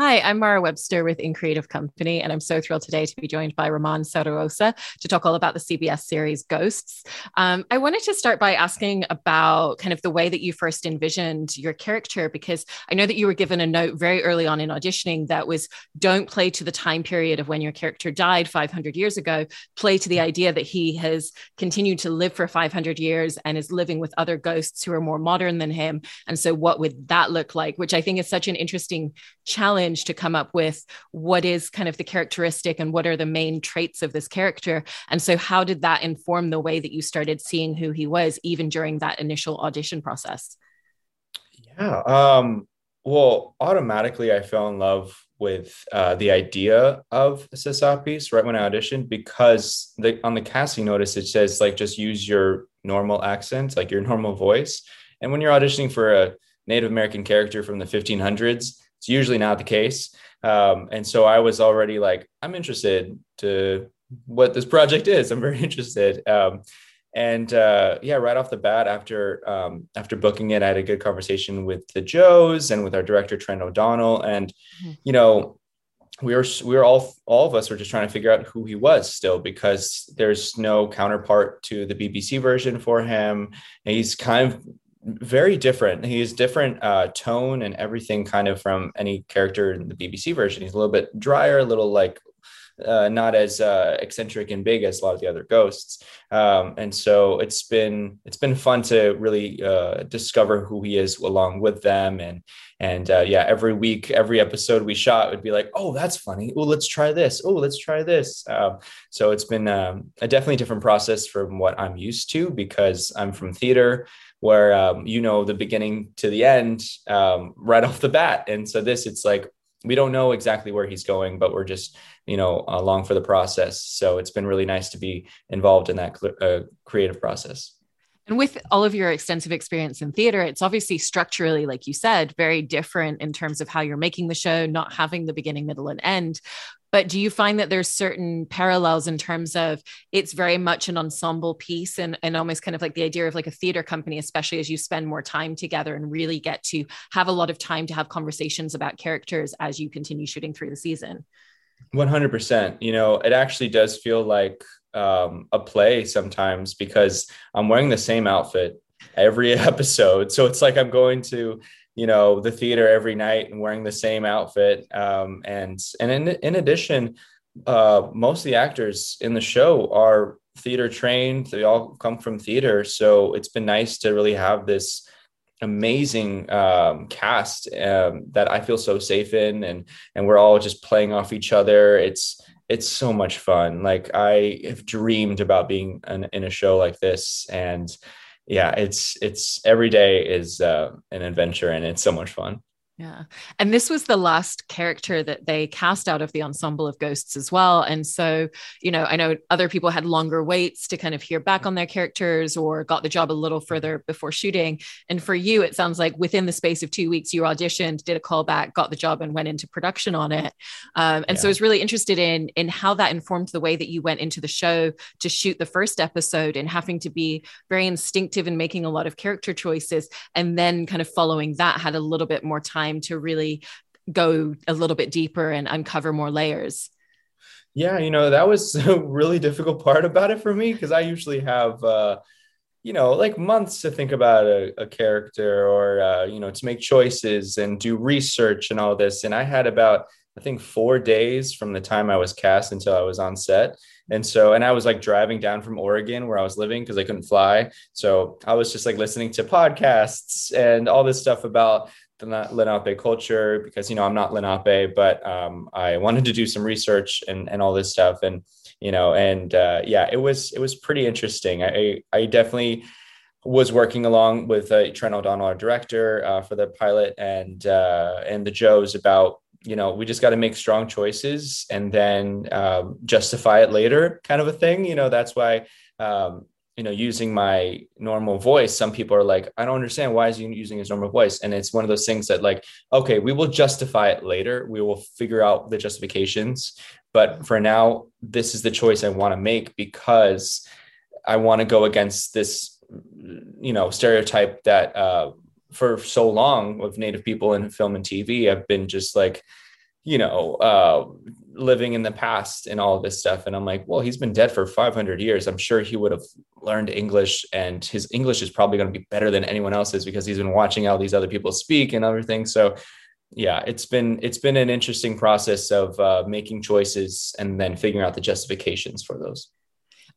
Hi, I'm Mara Webster with In Creative Company, and I'm so thrilled today to be joined by Román Zaragoza to talk all about the CBS series Ghosts. Um, I wanted to start by asking about kind of the way that you first envisioned your character, because I know that you were given a note very early on in auditioning that was don't play to the time period of when your character died 500 years ago, play to the idea that he has continued to live for 500 years and is living with other ghosts who are more modern than him. And so, what would that look like? Which I think is such an interesting challenge challenge to come up with what is kind of the characteristic and what are the main traits of this character. And so, how did that inform the way that you started seeing who he was, even during that initial audition process? Yeah. Um, well, automatically, I fell in love with uh, the idea of Sasappis right when I auditioned because the, on the casting notice it says like just use your normal accent, like your normal voice. And when you're auditioning for a Native American character from the 1500s, it's usually not the case. Um, and so I was already like, I'm interested to what this project is. I'm very interested. Um, and uh, yeah, right off the bat, after um, after booking it, I had a good conversation with the Joes and with our director Trent O'Donnell, and mm-hmm. you know, we were we were all all of us were just trying to figure out who he was still because there's no counterpart to the BBC version for him. And he's kind of very different. He's different uh, tone and everything kind of from any character in the BBC version. He's a little bit drier, a little like uh, not as uh, eccentric and big as a lot of the other ghosts. Um, and so it's been it's been fun to really uh, discover who he is along with them. And and uh, yeah, every week, every episode we shot would be like, oh, that's funny. Oh, let's try this. Oh, let's try this. Um, so it's been um, a definitely different process from what I'm used to because I'm from theater where um, you know the beginning to the end um, right off the bat. And so this, it's like we don't know exactly where he's going, but we're just you know along for the process. So it's been really nice to be involved in that uh, creative process. And with all of your extensive experience in theater, it's obviously structurally, like you said, very different in terms of how you're making the show, not having the beginning, middle, and end. But do you find that there's certain parallels in terms of it's very much an ensemble piece and, and almost kind of like the idea of like a theater company, especially as you spend more time together and really get to have a lot of time to have conversations about characters as you continue shooting through the season? 100%. You know, it actually does feel like um, a play sometimes because I'm wearing the same outfit every episode. So it's like I'm going to you know the theater every night and wearing the same outfit. Um, and and in, in addition uh, most of the actors in the show are theater trained. They all come from theater. So it's been nice to really have this amazing um, cast um, that i feel so safe in. And and we're all just playing off each other. It's it's so much fun. Like i have dreamed about being an, in a show like this. And yeah, it's it's every day is uh, an adventure and it's so much fun. Yeah. And this was the last character that they cast out of the ensemble of ghosts as well. And so, you know, I know other people had longer waits to kind of hear back on their characters or got the job a little further before shooting. And for you, it sounds like within the space of two weeks, you auditioned, did a callback, got the job, and went into production on it. Um, and yeah. so I was really interested in in how that informed the way that you went into the show to shoot the first episode and having to be very instinctive in making a lot of character choices. And then kind of following that had a little bit more time time to really go a little bit deeper and uncover more layers? Yeah, you know, that was a really difficult part about it for me because I usually have, uh, you know, like months to think about a, a character or, uh, you know, to make choices and do research and all this. And I had about, I think, four days from the time I was cast until I was on set. And so, and I was like driving down from Oregon where I was living because I couldn't fly. So I was just like listening to podcasts and all this stuff about Lenape culture because you know I'm not Lenape, but um, I wanted to do some research and and all this stuff, and you know, and uh, yeah, it was it was pretty interesting. I I definitely was working along with uh, Trent O'Donnell, our director, uh, for the pilot, and uh, and the Joes about you know we just got to make strong choices and then um, justify it later, kind of a thing. You know, that's why um, you know using my normal voice some people are like i don't understand. Why is he using his normal voice? And it's one of those things that like okay we will justify it later. We will figure out the justifications. But for now this is the choice i want to make because i want to go against this you know stereotype that uh, for so long of native people in film and tv have been just like you know, uh, living in the past and all this stuff. And I'm like, well, he's been dead for 500 years. I'm sure he would have learned English, and his English is probably going to be better than anyone else's because he's been watching all these other people speak and everything. So, yeah, it's been it's been an interesting process of uh, making choices and then figuring out the justifications for those.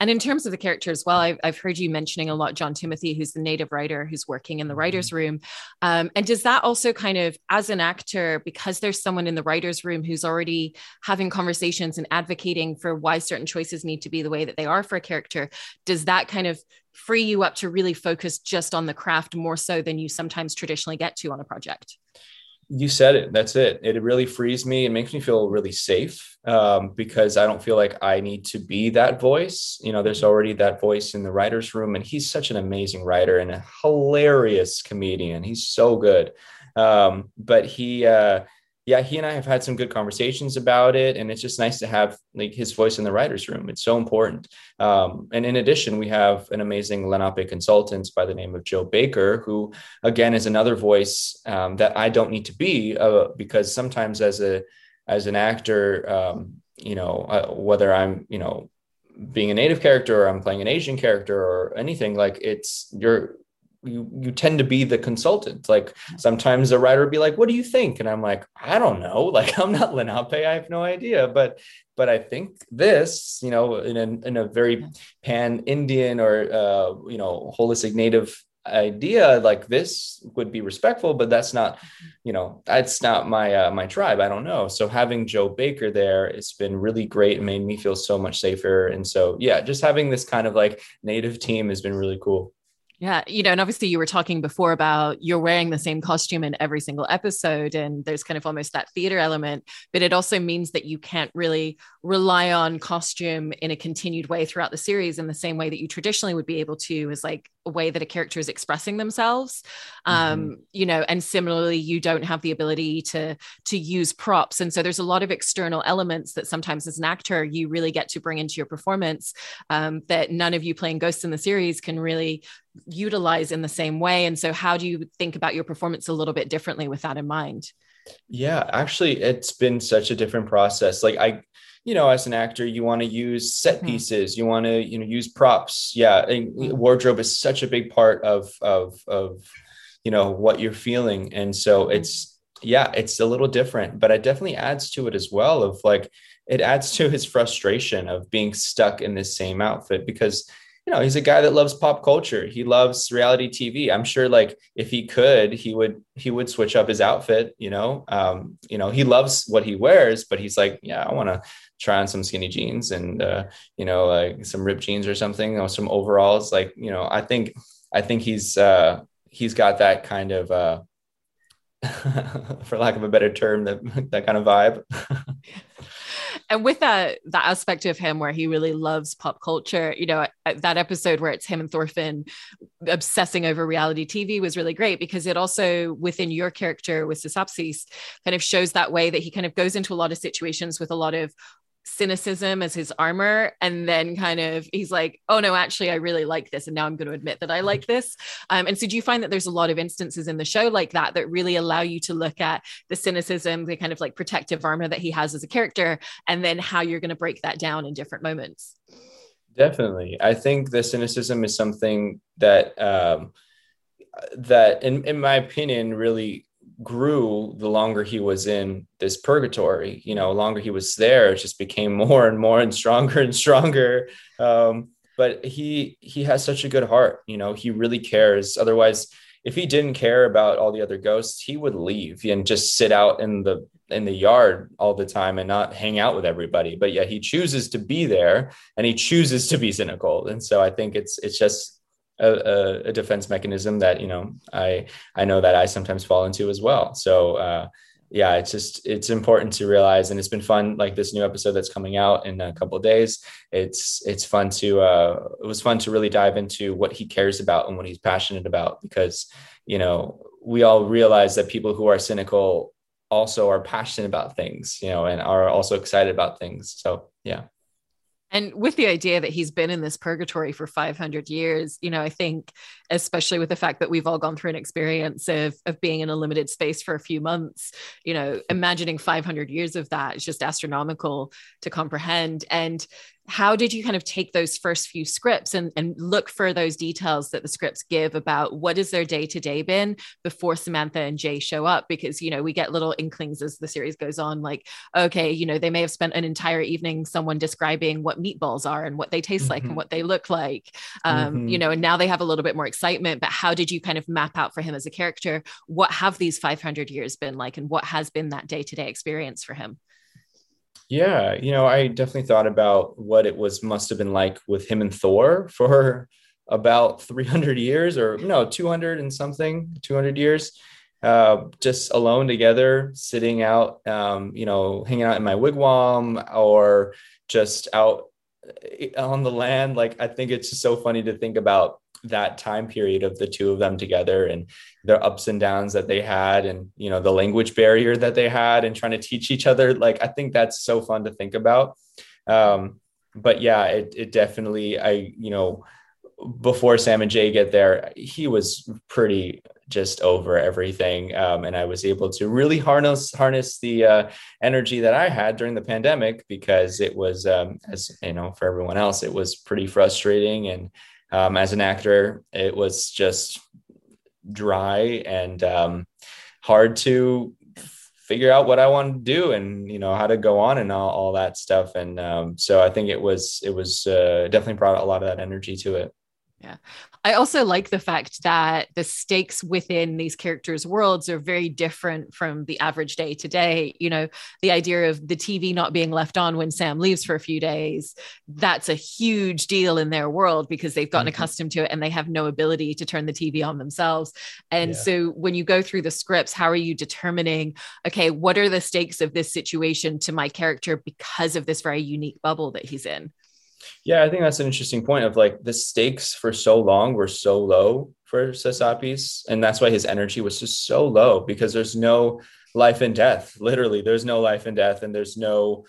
And in terms of the character as well, I've, I've heard you mentioning a lot John Timothy, who's the native writer who's working in the mm-hmm. writer's room. Um, and does that also kind of, as an actor, because there's someone in the writer's room who's already having conversations and advocating for why certain choices need to be the way that they are for a character, does that kind of free you up to really focus just on the craft more so than you sometimes traditionally get to on a project? You said it. That's it. It really frees me. It makes me feel really safe um, because I don't feel like I need to be that voice. You know, there's already that voice in the writer's room, and he's such an amazing writer and a hilarious comedian. He's so good. Um, but he, uh, yeah, he and I have had some good conversations about it, and it's just nice to have like his voice in the writers' room. It's so important. Um, and in addition, we have an amazing Lenape consultant by the name of Joe Baker, who again is another voice um, that I don't need to be uh, because sometimes as a as an actor, um, you know, uh, whether I'm you know being a native character or I'm playing an Asian character or anything like it's you're you you tend to be the consultant. Like sometimes a writer would be like, "What do you think?" And I'm like, "I don't know. Like I'm not Lenape. I have no idea." But but I think this, you know, in a in a very pan Indian or uh, you know holistic native idea like this would be respectful but that's not you know that's not my uh, my tribe i don't know so having joe baker there it's been really great and made me feel so much safer and so yeah just having this kind of like native team has been really cool yeah, you know, and obviously you were talking before about you're wearing the same costume in every single episode, and there's kind of almost that theater element, but it also means that you can't really rely on costume in a continued way throughout the series in the same way that you traditionally would be able to, as like way that a character is expressing themselves. Um, mm-hmm. you know, and similarly, you don't have the ability to to use props, and so there's a lot of external elements that sometimes as an actor you really get to bring into your performance um, that none of you playing ghosts in the series can really utilize in the same way. And so, how do you think about your performance a little bit differently with that in mind? Yeah, actually, it's been such a different process. Like, I, you know, as an actor, you want to use set mm-hmm. pieces, you want to, you know, use props. Yeah, mm-hmm. wardrobe is such a big part of of of you know what you're feeling, and so mm-hmm. it's yeah, it's a little different, but it definitely adds to it as well. Of like, it adds to his frustration of being stuck in this same outfit because you know, he's a guy that loves pop culture. He loves reality TV. I'm sure like if he could, he would he would switch up his outfit, you know. Um, you know, he loves what he wears, but he's like, yeah, I want to try on some skinny jeans and uh, you know, like some ripped jeans or something or some overalls. Like, you know, I think I think he's uh he's got that kind of uh for lack of a better term, that that kind of vibe. and with that that aspect of him where he really loves pop culture you know that episode where it's him and thorfinn obsessing over reality tv was really great because it also within your character with Sasappis kind of shows that way that he kind of goes into a lot of situations with a lot of cynicism as his armor and then kind of he's like oh no actually i really like this and now i'm going to admit that i like this. Um, and so do you find that there's a lot of instances in the show like that that really allow you to look at the cynicism the kind of like protective armor that he has as a character and then how you're going to break that down in different moments? Definitely. I think the cynicism is something that um that in, in my opinion really grew the longer he was in this purgatory. You know longer he was there it just became more and more and stronger and stronger. Um, but he he has such a good heart you know he really cares. Otherwise if he didn't care about all the other ghosts he would leave and just sit out in the in the yard all the time and not hang out with everybody. But yet he chooses to be there and he chooses to be cynical. And so i think it's it's just a, a, defense mechanism that you know I I know that I sometimes fall into as well. So uh, yeah, it's just it's important to realize, and it's been fun. Like this new episode that's coming out in a couple of days, it's it's fun to uh, it was fun to really dive into what he cares about and what he's passionate about because you know we all realize that people who are cynical also are passionate about things, you know, and are also excited about things. So yeah. And with the idea that he's been in this purgatory for 500 years, you know, I think, especially with the fact that we've all gone through an experience of, of being in a limited space for a few months, you know, imagining 500 years of that is just astronomical to comprehend. And how did you kind of take those first few scripts and, and look for those details that the scripts give about what is their day to day been before Samantha and Jay show up? Because, you know, we get little inklings as the series goes on, like, okay, you know, they may have spent an entire evening someone describing what meatballs are and what they taste mm-hmm. like and mm-hmm. what they look like, um, mm-hmm. you know, and now they have a little bit more excitement. But how did you kind of map out for him as a character? What have these 500 years been like and what has been that day to day experience for him? Yeah, you know, I definitely thought about what it was must have been like with him and Thor for about 300 years or no, 200 and something, 200 years. Uh, just alone together, sitting out, um, you know, hanging out in my wigwam or just out on the land. Like, I think it's just so funny to think about that time period of the two of them together and their ups and downs that they had and you know the language barrier that they had and trying to teach each other like i think that's so fun to think about um, but yeah it, it definitely i you know before sam and jay get there he was pretty just over everything um, and i was able to really harness harness the uh, energy that i had during the pandemic because it was um, as you know for everyone else it was pretty frustrating and um, as an actor, it was just dry and um, hard to figure out what I wanted to do and you know how to go on and all, all that stuff. And um, so I think it was it was uh, definitely brought a lot of that energy to it. Yeah. I also like the fact that the stakes within these characters' worlds are very different from the average day to day. You know, the idea of the TV not being left on when Sam leaves for a few days, that's a huge deal in their world because they've gotten mm-hmm. accustomed to it and they have no ability to turn the TV on themselves. And yeah. so when you go through the scripts, how are you determining, okay, what are the stakes of this situation to my character because of this very unique bubble that he's in? Yeah, I think that's an interesting point of like the stakes for so long were so low for Sasappis. And that's why his energy was just so low because there's no life and death. Literally, there's no life and death, and there's no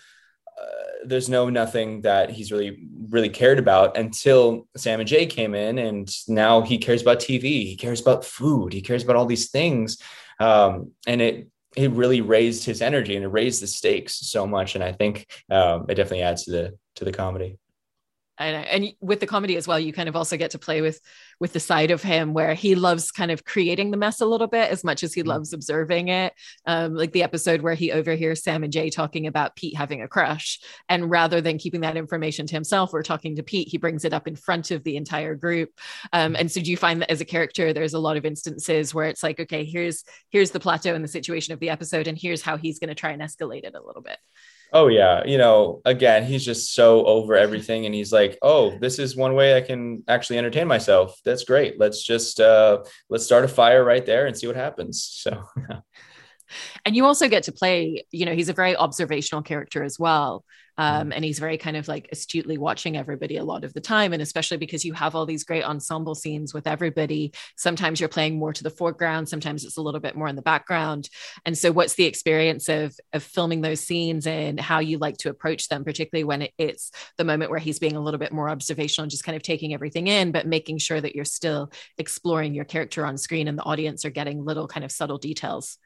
uh, there's no nothing that he's really really cared about until Sam and Jay came in, and now he cares about TV, he cares about food, he cares about all these things, um, and it it really raised his energy and it raised the stakes so much, and I think um, it definitely adds to the to the comedy and, and with the comedy as well you kind of also get to play with with the side of him where he loves kind of creating the mess a little bit as much as he mm-hmm. loves observing it. Um, like the episode where he overhears sam and jay talking about pete having a crush and rather than keeping that information to himself or talking to pete. He brings it up in front of the entire group. Um, and so do you find that as a character there's a lot of instances where it's like okay here's here's the plateau and the situation of the episode and here's how he's going to try and escalate it a little bit Oh yeah, you know, again, he's just so over everything and he's like, "Oh, this is one way I can actually entertain myself. That's great. Let's just uh let's start a fire right there and see what happens." So. And you also get to play, you know, he's a very observational character as well. Um, mm. and he's very kind of like astutely watching everybody a lot of the time. And especially because you have all these great ensemble scenes with everybody, sometimes you're playing more to the foreground, sometimes it's a little bit more in the background. And so, what's the experience of, of filming those scenes and how you like to approach them, particularly when it, it's the moment where he's being a little bit more observational and just kind of taking everything in, but making sure that you're still exploring your character on screen and the audience are getting little kind of subtle details?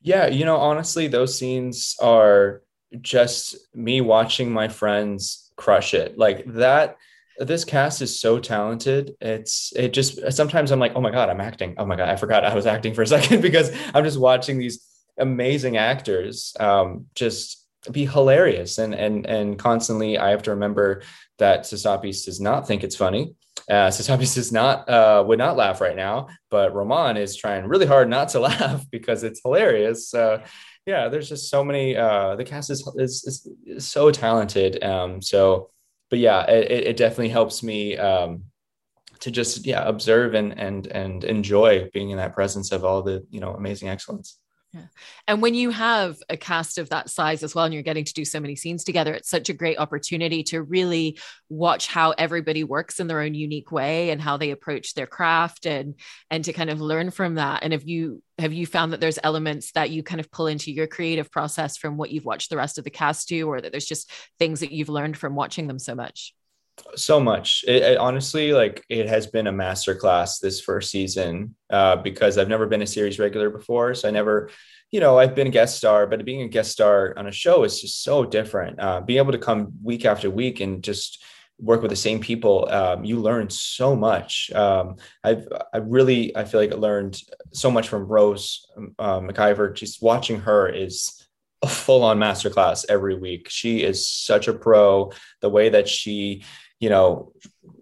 Yeah, you know, honestly, those scenes are just me watching my friends crush it. Like that this cast is so talented. It's it just sometimes I'm like, oh my god, I'm acting. Oh my god, I forgot I was acting for a second because I'm just watching these amazing actors um, just be hilarious and and and constantly I have to remember that Sasappis does not think it's funny. Uh, Sasappis does not uh, would not laugh right now, but Román is trying really hard not to laugh because it's hilarious. So yeah, there's just so many. Uh, the cast is is, is so talented. Um, so, but yeah, it, it definitely helps me um, to just yeah observe and and and enjoy being in that presence of all the you know amazing excellence. Yeah. And when you have a cast of that size as well, and you're getting to do so many scenes together, it's such a great opportunity to really watch how everybody works in their own unique way and how they approach their craft and and to kind of learn from that. And have you have you found that there's elements that you kind of pull into your creative process from what you've watched the rest of the cast do, or that there's just things that you've learned from watching them so much? So much. It, it, honestly like it has been a masterclass this first season uh, because i've never been a series regular before so i never you know i've been a guest star but being a guest star on a show is just so different. Uh, being able to come week after week and just work with the same people um, you learn so much. Um, i've i really i feel like i learned so much from rose um, mciver. Just watching her is a full-on masterclass every week. She is such a pro. The way that she you know,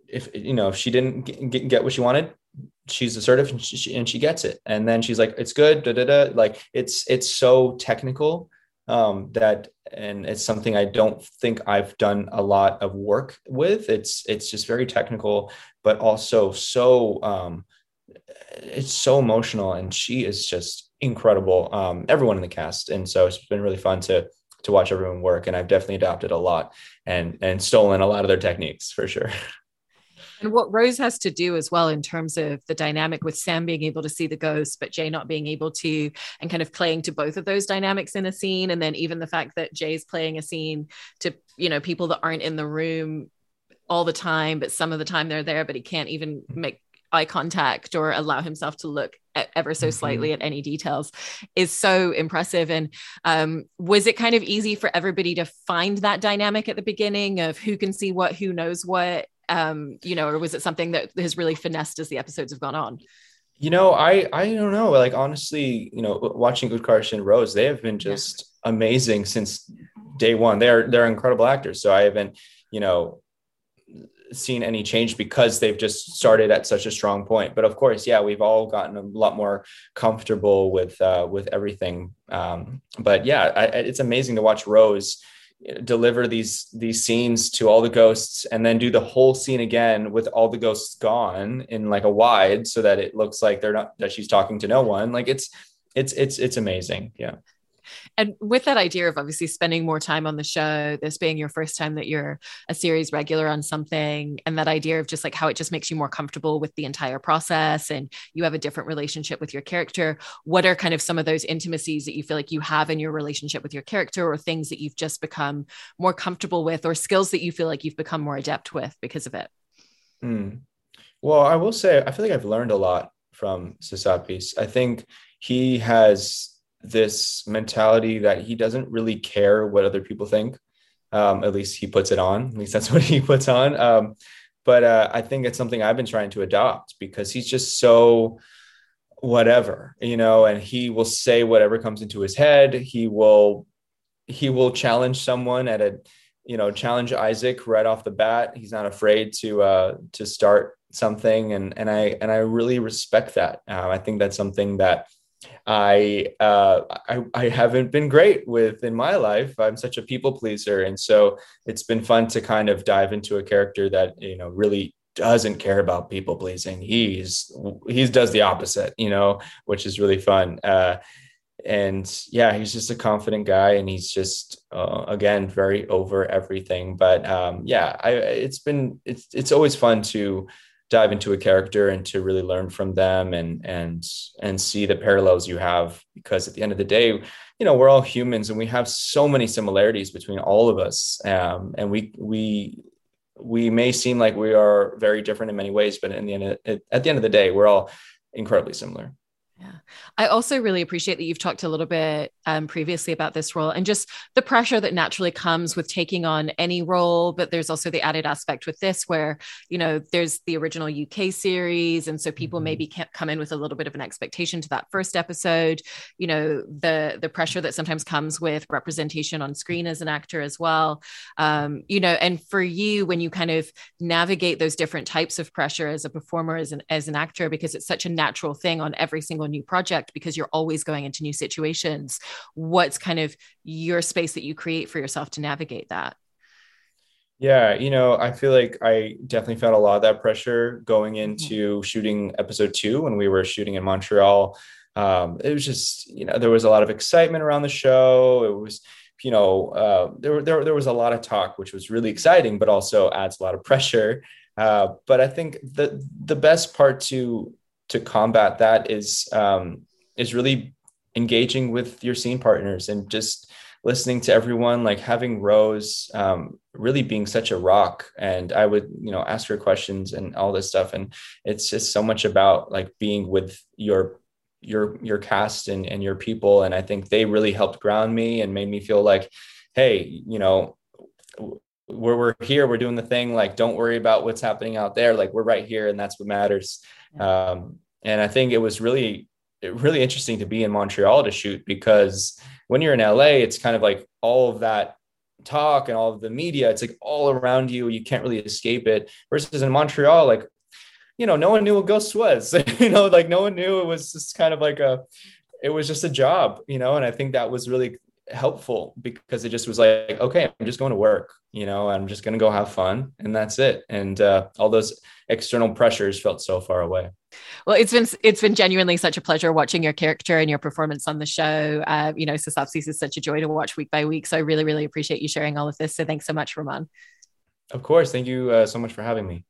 if you know if she didn't get, get what she wanted, she's assertive and she, and she gets it. And then she's like, it's good. Da, da, da. Like it's it's so technical um, that and it's something I don't think I've done a lot of work with. It's it's just very technical, but also so um, it's so emotional, and she is just incredible. Um, everyone in the cast, and so it's been really fun to to watch everyone work. And I've definitely adopted a lot and and stolen a lot of their techniques for sure. And what Rose has to do as well in terms of the dynamic with Sam being able to see the ghost, but Jay not being able to, and kind of playing to both of those dynamics in a scene. And then even the fact that Jay's playing a scene to, you know, people that aren't in the room all the time, but some of the time they're there, but he can't even mm-hmm. make eye contact or allow himself to look ever so mm-hmm. slightly mm-hmm. at any details is so impressive and um, was it kind of easy for everybody to find that dynamic at the beginning of who can see what who knows what um, you know or was it something that has really finessed as the episodes have gone on you know i i don't know like honestly you know watching Utkarsh and rose they have been just yeah. amazing since day one they're they're incredible actors so i haven't you know seen any change because they've just started at such a strong point. But of course, yeah, we've all gotten a lot more comfortable with uh, with everything. Um, but yeah, I, it's amazing to watch Rose deliver these these scenes to all the ghosts and then do the whole scene again with all the ghosts gone in like a wide so that it looks like they're not that she's talking to no one like it's it's it's it's amazing yeah and with that idea of obviously spending more time on the show, this being your first time that you're a series regular on something, and that idea of just like how it just makes you more comfortable with the entire process and you have a different relationship with your character. What are kind of some of those intimacies that you feel like you have in your relationship with your character, or things that you've just become more comfortable with, or skills that you feel like you've become more adept with because of it? Mm. Well, I will say, I feel like I've learned a lot from Sasappis. I think he has this mentality that he doesn't really care what other people think. Um, at least he puts it on. At least that's what he puts on. Um, but uh, I think it's something I've been trying to adopt because he's just so whatever, you know, and he will say whatever comes into his head. He will he will challenge someone at a you know challenge Isaac right off the bat. He's not afraid to uh, to start something, and and I and I really respect that. Uh, I think that's something that I, uh, I I haven't been great with in my life. I'm such a people pleaser, and so it's been fun to kind of dive into a character that you know really doesn't care about people pleasing. He's he does the opposite, you know, which is really fun. Uh, and yeah, he's just a confident guy, and he's just uh, again very over everything. But um, yeah, I it's been it's it's always fun to dive into a character and to really learn from them and and and see the parallels you have because at the end of the day you know we're all humans and we have so many similarities between all of us um, and we we we may seem like we are very different in many ways but in the end of, at the end of the day we're all incredibly similar. I also really appreciate that you've talked a little bit um, previously about this role and just the pressure that naturally comes with taking on any role. But there's also the added aspect with this where, you know, there's the original UK series. And so people mm-hmm. maybe can't come in with a little bit of an expectation to that first episode. You know, the the pressure that sometimes comes with representation on screen as an actor as well. Um, you know, and for you, when you kind of navigate those different types of pressure as a performer, as an as an actor, because it's such a natural thing on every single new project because you're always going into new situations what's kind of your space that you create for yourself to navigate that yeah, you know, I feel like I definitely felt a lot of that pressure going mm-hmm. into shooting episode two when we were shooting in Montreal. um, it was just you know there was a lot of excitement around the show it was you know uh, there, there, there was a lot of talk which was really exciting but also adds a lot of pressure uh, but i think the the best part to to combat that is um, is really engaging with your scene partners and just listening to everyone like having rose um, really being such a rock. And i would you know ask her questions and all this stuff. And it's just so much about like being with your your your cast and, and your people. And i think they really helped ground me and made me feel like hey you know we're, we're here we're doing the thing. Like don't worry about what's happening out there. Like we're right here and that's what matters. Um, and i think it was really really interesting to be in montreal to shoot because when you're in la it's kind of like all of that talk and all of the media it's like all around you you can't really escape it versus in montreal like you know, no one knew what Ghosts was. you know, like no one knew it was just kind of like a, it was just a job, you know, and I think that was really helpful because it just was like, okay, I'm just going to work, you know, I'm just going to go have fun and that's it. And uh, all those external pressures felt so far away. Well, it's been it's been genuinely such a pleasure watching your character and your performance on the show. Uh, you know, Sasappis is such a joy to watch week by week. So I really, really appreciate you sharing all of this. So thanks so much, Román. Of course. Thank you uh, so much for having me.